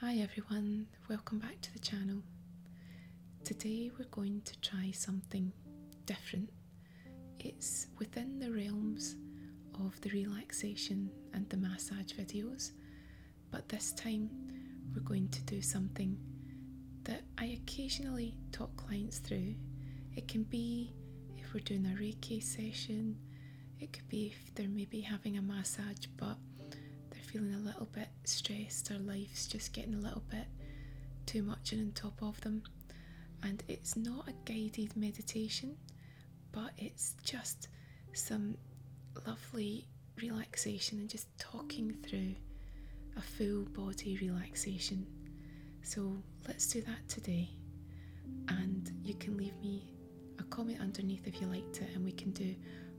Hi everyone, welcome back to the channel. Today we're going to try something different. It's within the realms of the relaxation and the massage videos, but this time we're going to do something that I occasionally talk clients through. It can be if we're doing a Reiki session, it could be if they're maybe having a massage but feeling a little bit stressed, or life's just getting a little bit too much and on top of them. And it's not a guided meditation, but it's just some lovely relaxation and just talking through a full body relaxation. So let's do that today. And you can leave me a comment underneath if you liked it, and we can do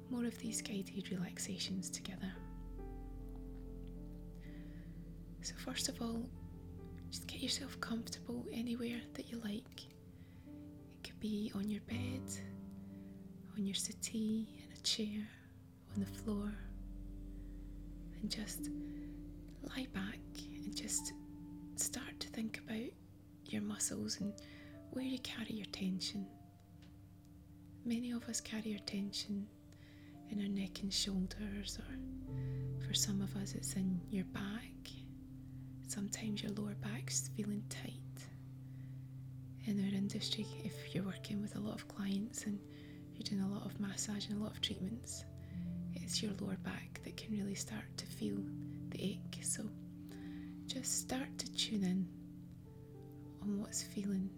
more of these guided relaxations together. So, first of all, just get yourself comfortable anywhere that you like. It could be on your bed, on your settee, in a chair, on the floor, and just lie back and just start to think about your muscles and where you carry your tension. Many of us carry our tension in our neck and shoulders, or for some of us, it's in your back Sometimes your lower back's feeling tight. In our industry, if you're working with a lot of clients and you're doing a lot of massage and a lot of treatments, it's your lower back that can really start to feel the ache. So just start to tune in on what's feeling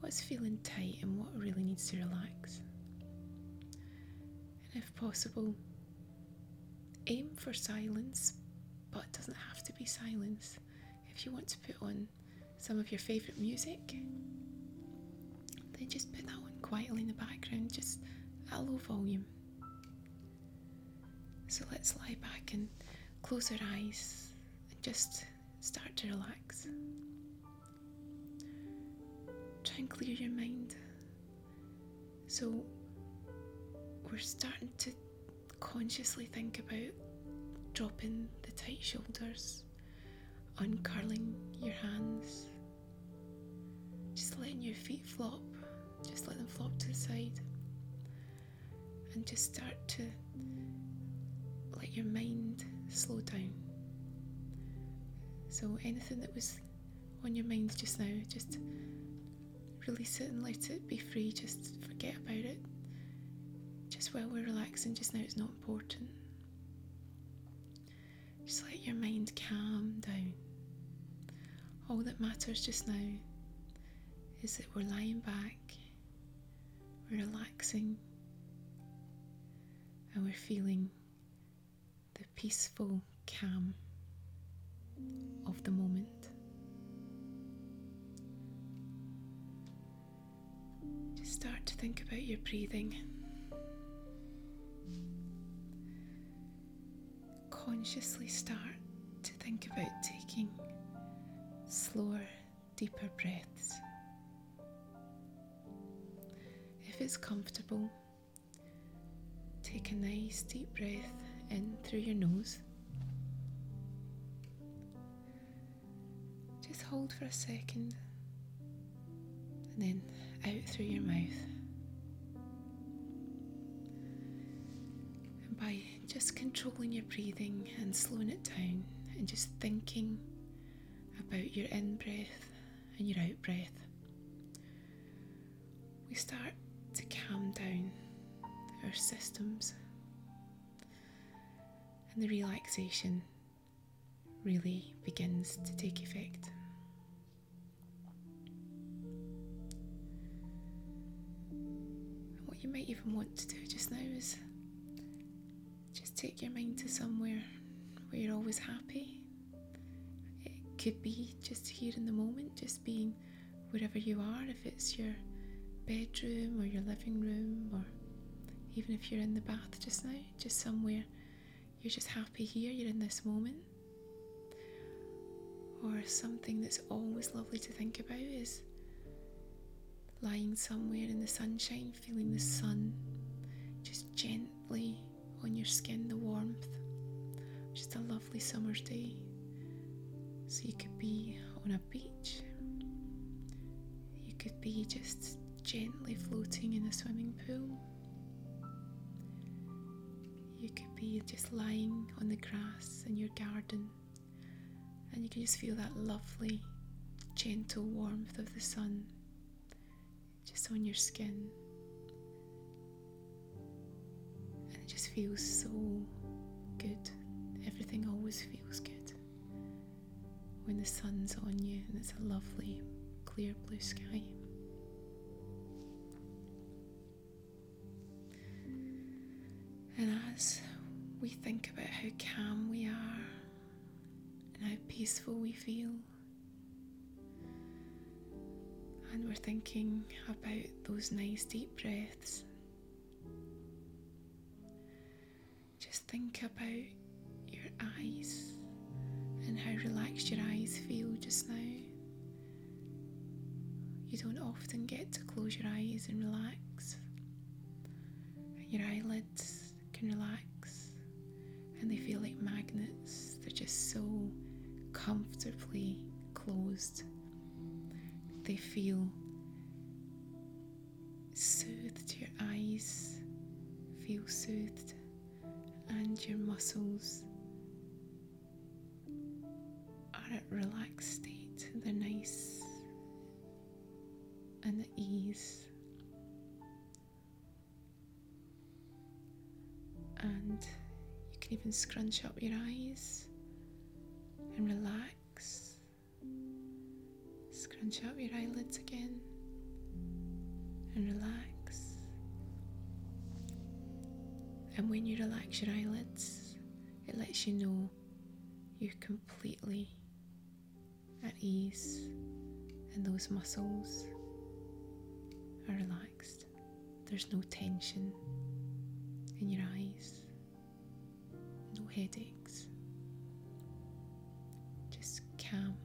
what's feeling tight and what really needs to relax. And if possible, aim for silence silence. If you want to put on some of your favourite music, then just put that on quietly in the background, just at a low volume. So let's lie back and close our eyes and just start to relax. Try and clear your mind. So we're starting to consciously think about dropping the tight shoulders, uncurling your hands, just letting your feet flop, just let them flop to the side, and just start to let your mind slow down. So, anything that was on your mind just now, just release it and let it be free, just forget about it. Just while we're relaxing, just now it's not important. Just let your mind calm down. All that matters just now is that we're lying back, we're relaxing, and we're feeling the peaceful calm of the moment. Just start to think about your breathing. consciously start to think about taking deeper breaths. If it's comfortable, take a nice deep breath in through your nose. Just hold for a second and then out through your mouth. And by just controlling your breathing and slowing it down and just thinking about your in breath and your out breath. We start to calm down our systems and the relaxation really begins to take effect. What you might even want to do just now is just take your mind to somewhere where you're always happy. Could be just here in the moment, just being wherever you are, if it's your bedroom or your living room, or even if you're in the bath just now, just somewhere you're just happy here, you're in this moment. Or something that's always lovely to think about is lying somewhere in the sunshine, feeling the sun just gently on your skin, the warmth. Just a lovely summer's day. So you could be on a beach, you could be just gently floating in a swimming pool. You could be just lying on the grass in your garden and you can just feel that lovely, gentle warmth of the sun just on your skin. And it just feels so good. Everything always feels good when the sun's on you and it's a lovely, clear blue sky. And as we think about how calm we are and how peaceful we feel, and we're thinking about those nice deep breaths, just think about your eyes and how relaxed your eyes feel just now. You don't often get to close your eyes and relax. Your eyelids can relax and they feel like magnets. They're just so comfortably closed. They feel soothed, your eyes feel soothed, and your muscles relaxed state. They're nice and at ease. and you can even scrunch up your eyes and relax. Scrunch up your eyelids again and relax. And when you relax your eyelids, it lets you know you're completely at ease and those muscles are relaxed. There's no tension in your eyes. No headaches. Just calm.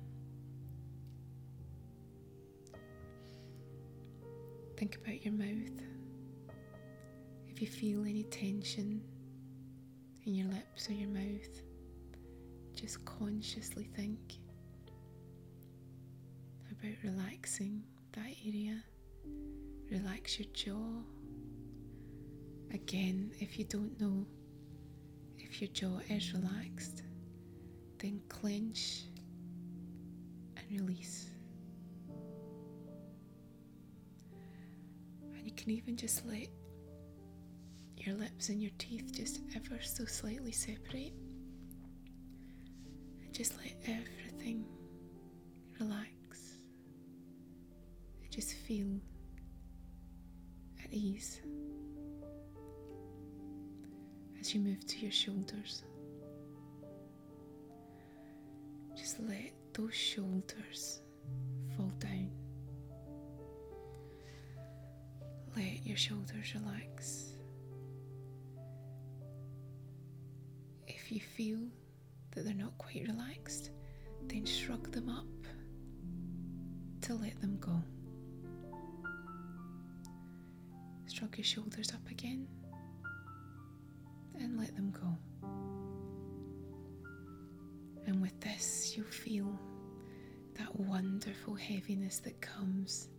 Think about your mouth. If you feel any tension in your lips or your mouth, just consciously think about relaxing that area. Relax your jaw Again, if you don't know if your jaw is relaxed, then clench and release. And you can even just let your lips and your teeth just ever so slightly separate. And just let everything relax. Just feel at ease as you move to your shoulders. Just let those shoulders fall down. Let your shoulders relax. If you feel that they're not quite relaxed, then shrug them up to let them go. Shrug your shoulders up again and let them go. And with this, you'll feel that wonderful heaviness that comes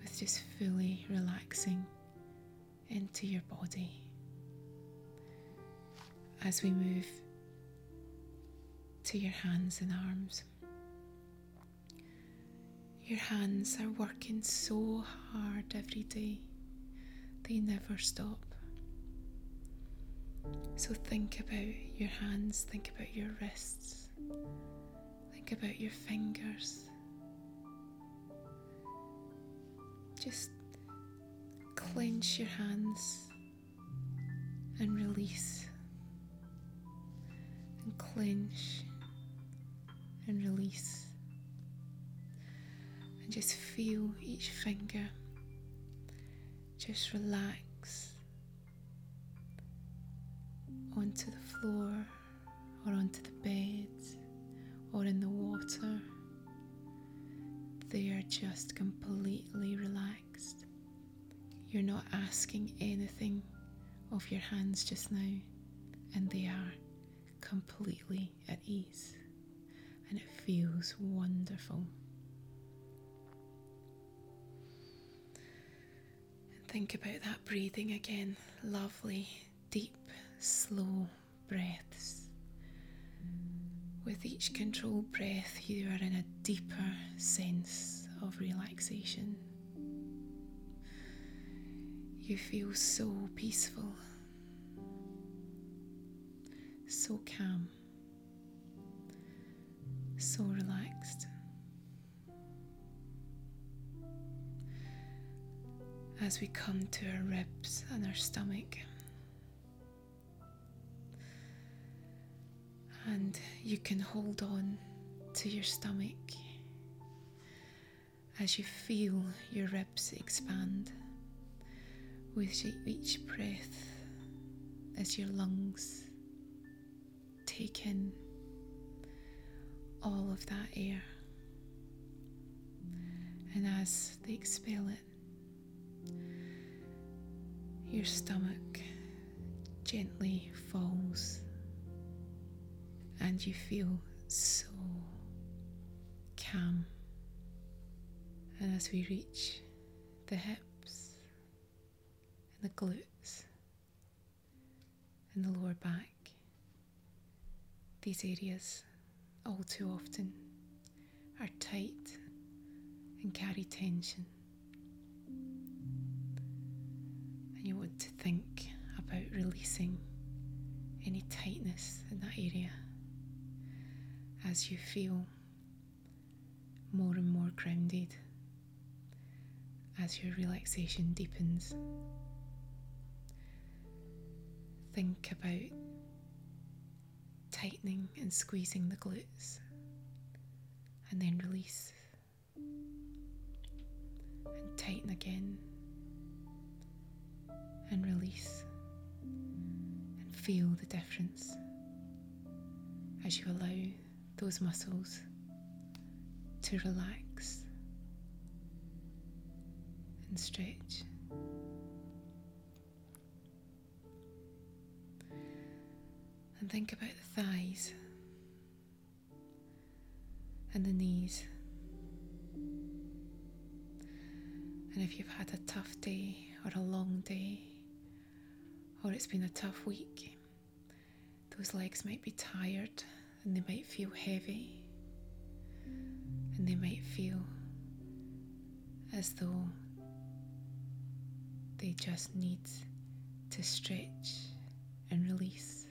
with just fully relaxing into your body. As we move to your hands and arms, your hands are working so hard every day, they never stop. So think about your hands, think about your wrists, think about your fingers. Just clench your hands and release, and clench and release, and just feel each finger just relax onto the floor or onto the bed or in the water. They are just completely relaxed. You're not asking anything of your hands just now, and they are completely at ease. and it feels wonderful. Think about that breathing again. Lovely, deep, slow breaths. With each controlled breath, you are in a deeper sense of relaxation. You feel so peaceful, so calm, so relaxed. As we come to our ribs and our stomach, and you can hold on to your stomach as you feel your ribs expand with each breath as your lungs take in all of that air. And as they expel it your stomach gently falls and you feel so calm. And as we reach the hips and the glutes and the lower back, these areas all too often are tight and carry tension. You want to think about releasing any tightness in that area as you feel more and more grounded as your relaxation deepens. Think about tightening and squeezing the glutes and then release and tighten again and release and feel the difference as you allow those muscles to relax and stretch. And think about the thighs and the knees. And if you've had a tough day or a long day, or it's been a tough week, those legs might be tired and they might feel heavy and they might feel as though they just need to stretch and release.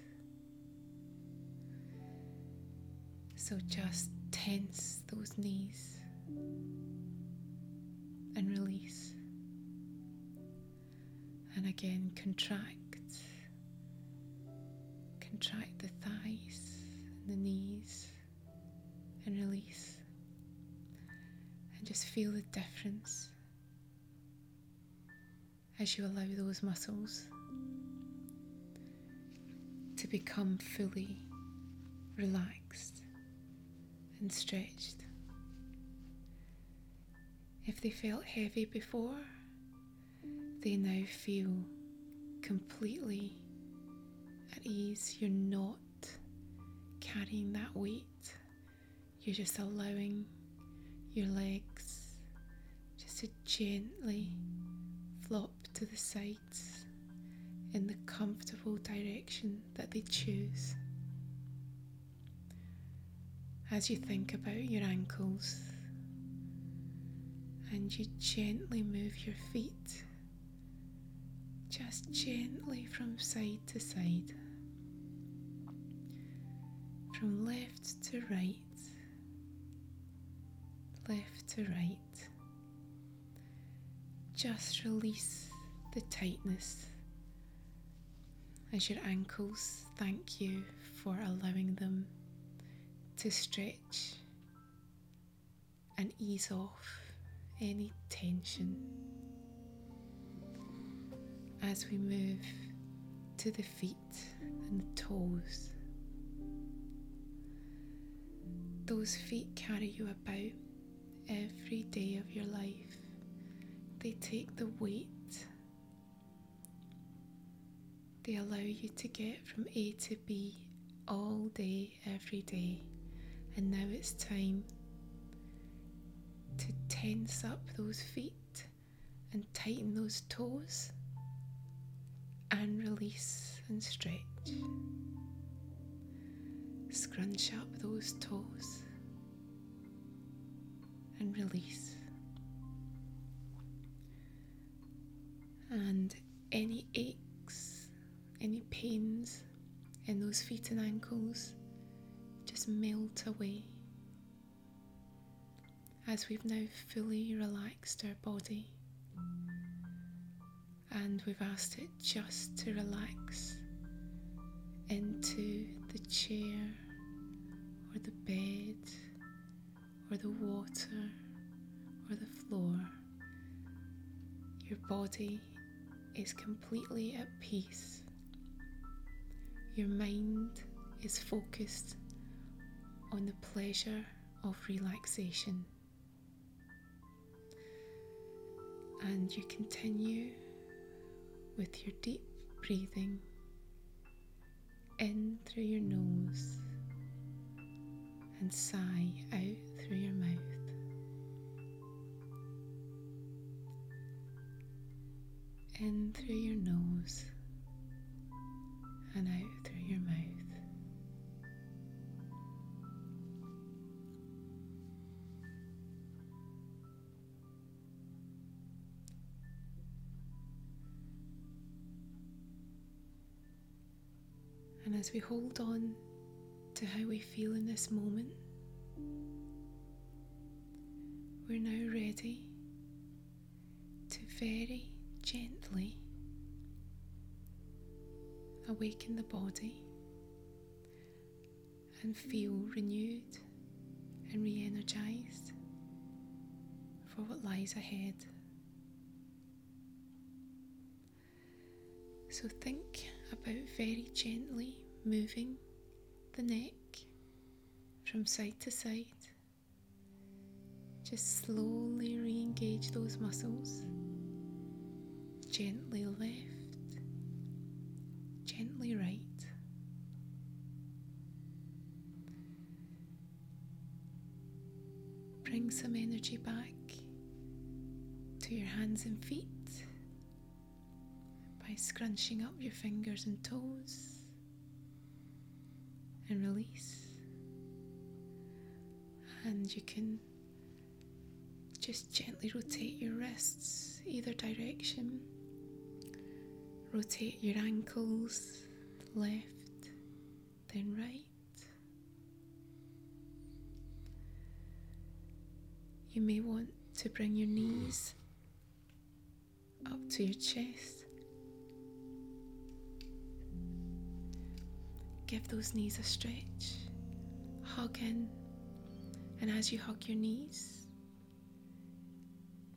So just tense those knees and release. And again, contract. Contract the thighs the knees and release. And just feel the difference as you allow those muscles to become fully relaxed and stretched. If they felt heavy before, they now feel completely at ease. You're not carrying that weight. You're just allowing your legs just to gently flop to the sides in the comfortable direction that they choose. As you think about your ankles and you gently move your feet just gently from side to side from left to right, left to right. Just release the tightness as your ankles thank you for allowing them to stretch and ease off any tension. As we move to the feet and the toes, Those feet carry you about every day of your life. They take the weight. They allow you to get from A to B all day, every day, And now it's time to tense up those feet and tighten those toes and release and stretch. Scrunch up those toes and release. And any aches, any pains in those feet and ankles just melt away as we've now fully relaxed our body and we've asked it just to relax into the chair or the bed or the water or the floor. Your body is completely at peace. Your mind is focused on the pleasure of relaxation. And you continue with your deep breathing in through your nose and sigh out through your mouth. In through your nose and out as we hold on to how we feel in this moment, we're now ready to very gently awaken the body and feel renewed and re energized for what lies ahead. So think about very gently moving the neck from side to side. Just slowly re engage those muscles. Gently left, gently right. Bring some energy back to your hands and feet by scrunching up your fingers and toes and release. And you can just gently rotate your wrists either direction. Rotate your ankles left, then right. You may want to bring your knees up to your chest. Give those knees a stretch. Hug in. And as you hug your knees,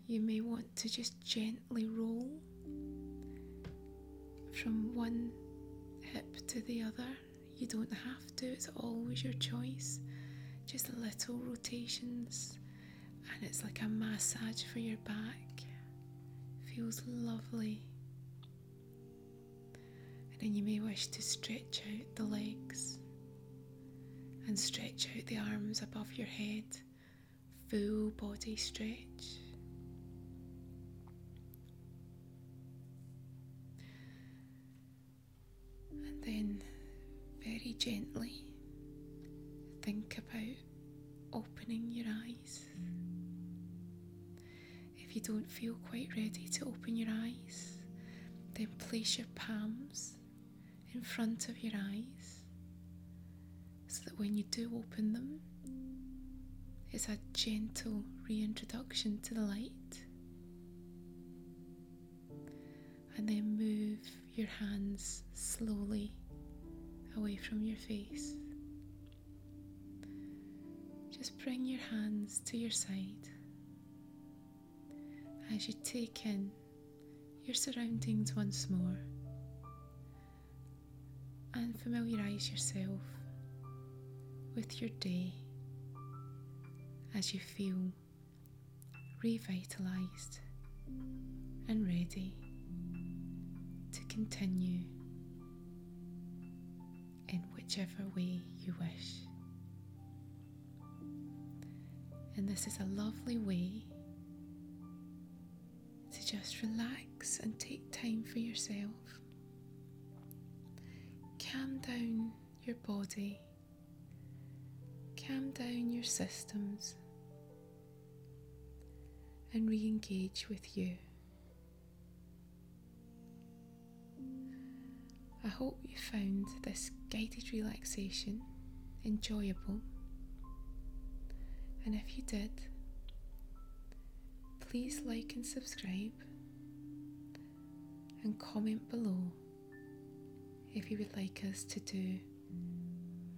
you may want to just gently roll from one hip to the other. You don't have to, it's always your choice. Just little rotations, and it's like a massage for your back. Feels lovely. Then you may wish to stretch out the legs and stretch out the arms above your head, full body stretch. And then very gently think about opening your eyes. If you don't feel quite ready to open your eyes, then place your palms in front of your eyes so that when you do open them, it's a gentle reintroduction to the light. And then move your hands slowly away from your face. Just bring your hands to your side as you take in your surroundings once more and familiarize yourself with your day as you feel revitalized and ready to continue in whichever way you wish. And this is a lovely way to just relax and take time for yourself. Calm down your body, calm down your systems, and re engage with you. I hope you found this guided relaxation enjoyable. And if you did, please like and subscribe and comment below if you would like us to do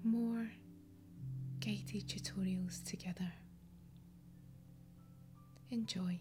more guided tutorials together. Enjoy.